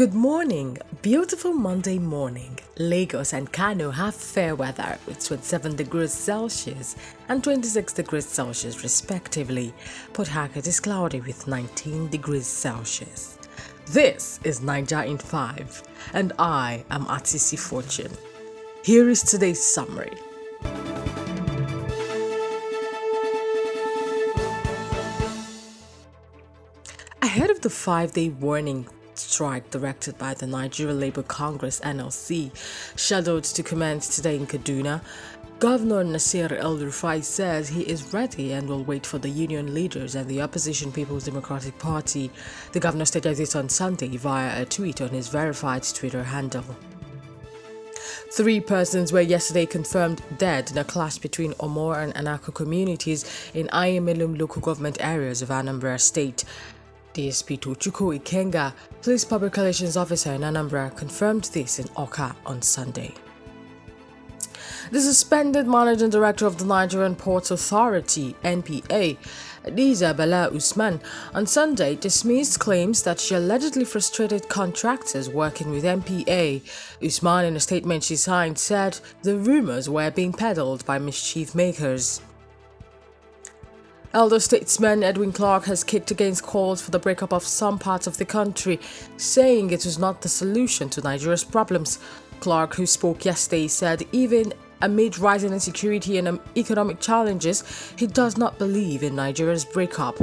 Good morning. Beautiful Monday morning. Lagos and Kano have fair weather with 27 degrees Celsius and 26 degrees Celsius respectively. Port Harcourt is cloudy with 19 degrees Celsius. This is Niger in 5 and I am Atisi Fortune. Here is today's summary. Ahead of the five day warning strike directed by the Nigeria Labour Congress NLC, scheduled to commence today in Kaduna, Governor Nasir El Rufai says he is ready and will wait for the union leaders and the opposition People's Democratic Party. The governor stated this on Sunday via a tweet on his verified Twitter handle. Three persons were yesterday confirmed dead in a clash between Omor and Anaku communities in Ayamelum local government areas of Anambra State. DSP Tochukwu Ikenga, Police Public Relations Officer in Anambra, confirmed this in Awka on Sunday. The suspended managing director of the Nigerian Ports Authority, NPA, Adiza Bala Usman, on Sunday dismissed claims that she allegedly frustrated contractors working with NPA. Usman, in a statement she signed, said the rumors were being peddled by mischief makers. Elder statesman Edwin Clark has kicked against calls for the breakup of some parts of the country, saying it was not the solution to Nigeria's problems. Clark, who spoke yesterday, said even amid rising insecurity and um, economic challenges, he does not believe in Nigeria's breakup.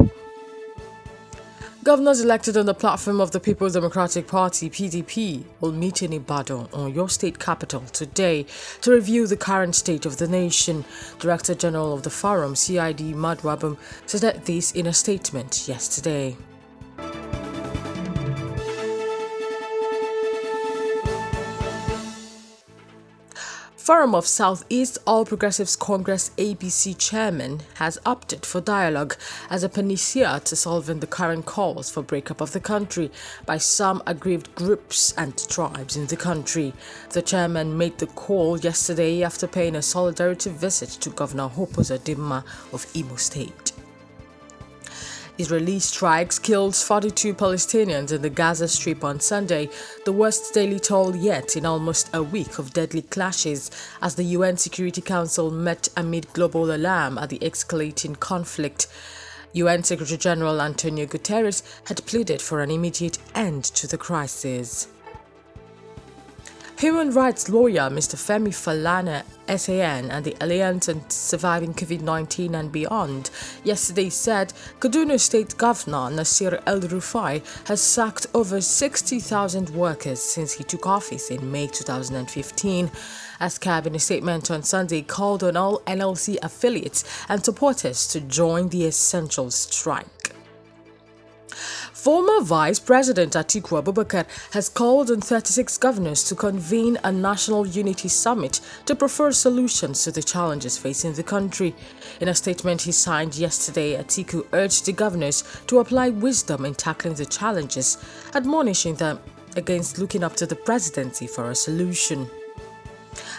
Governors elected on the platform of the People's Democratic Party (PDP) will meet in Ibadan, Oyo state capital, today to review the current state of the nation. Director General of the Forum, CID Maduabum, said this in a statement yesterday. Forum of Southeast All Progressives Congress APC chairman has opted for dialogue as a panacea to solving the current calls for breakup of the country by some aggrieved groups and tribes in the country. The chairman made the call yesterday after paying a solidarity visit to Governor Hope Uzodimma of Imo State. Israeli strikes killed 42 Palestinians in the Gaza Strip on Sunday, the worst daily toll yet in almost a week of deadly clashes as the UN Security Council met amid global alarm at the escalating conflict. UN Secretary General Antonio Guterres had pleaded for an immediate end to the crisis. Human rights lawyer Mr. Femi Falana, SAN, and the Alliance on Surviving COVID 19 and Beyond yesterday said Kaduna State Governor Nasir El Rufai has sacked over 60,000 workers since he took office in May 2015. As Cabinet statement on Sunday called on all NLC affiliates and supporters to join the essential strike. Former Vice President Atiku Abubakar has called on 36 governors to convene a national unity summit to prefer solutions to the challenges facing the country. In a statement he signed yesterday, Atiku urged the governors to apply wisdom in tackling the challenges, admonishing them against looking up to the presidency for a solution.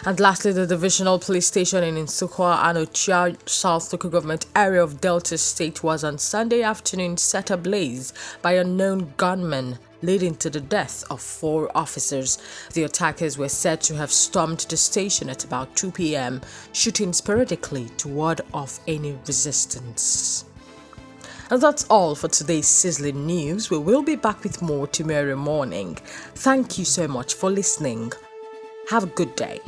And lastly, the divisional police station in Nsukwa Aniocha South Local Government area of Delta State was on Sunday afternoon set ablaze by unknown gunmen leading to the death of four officers. The attackers were said to have stormed the station at about 2 p.m., shooting sporadically to ward off any resistance. And that's all for today's sizzling news. We will be back with more tomorrow morning. Thank you so much for listening. Have a good day.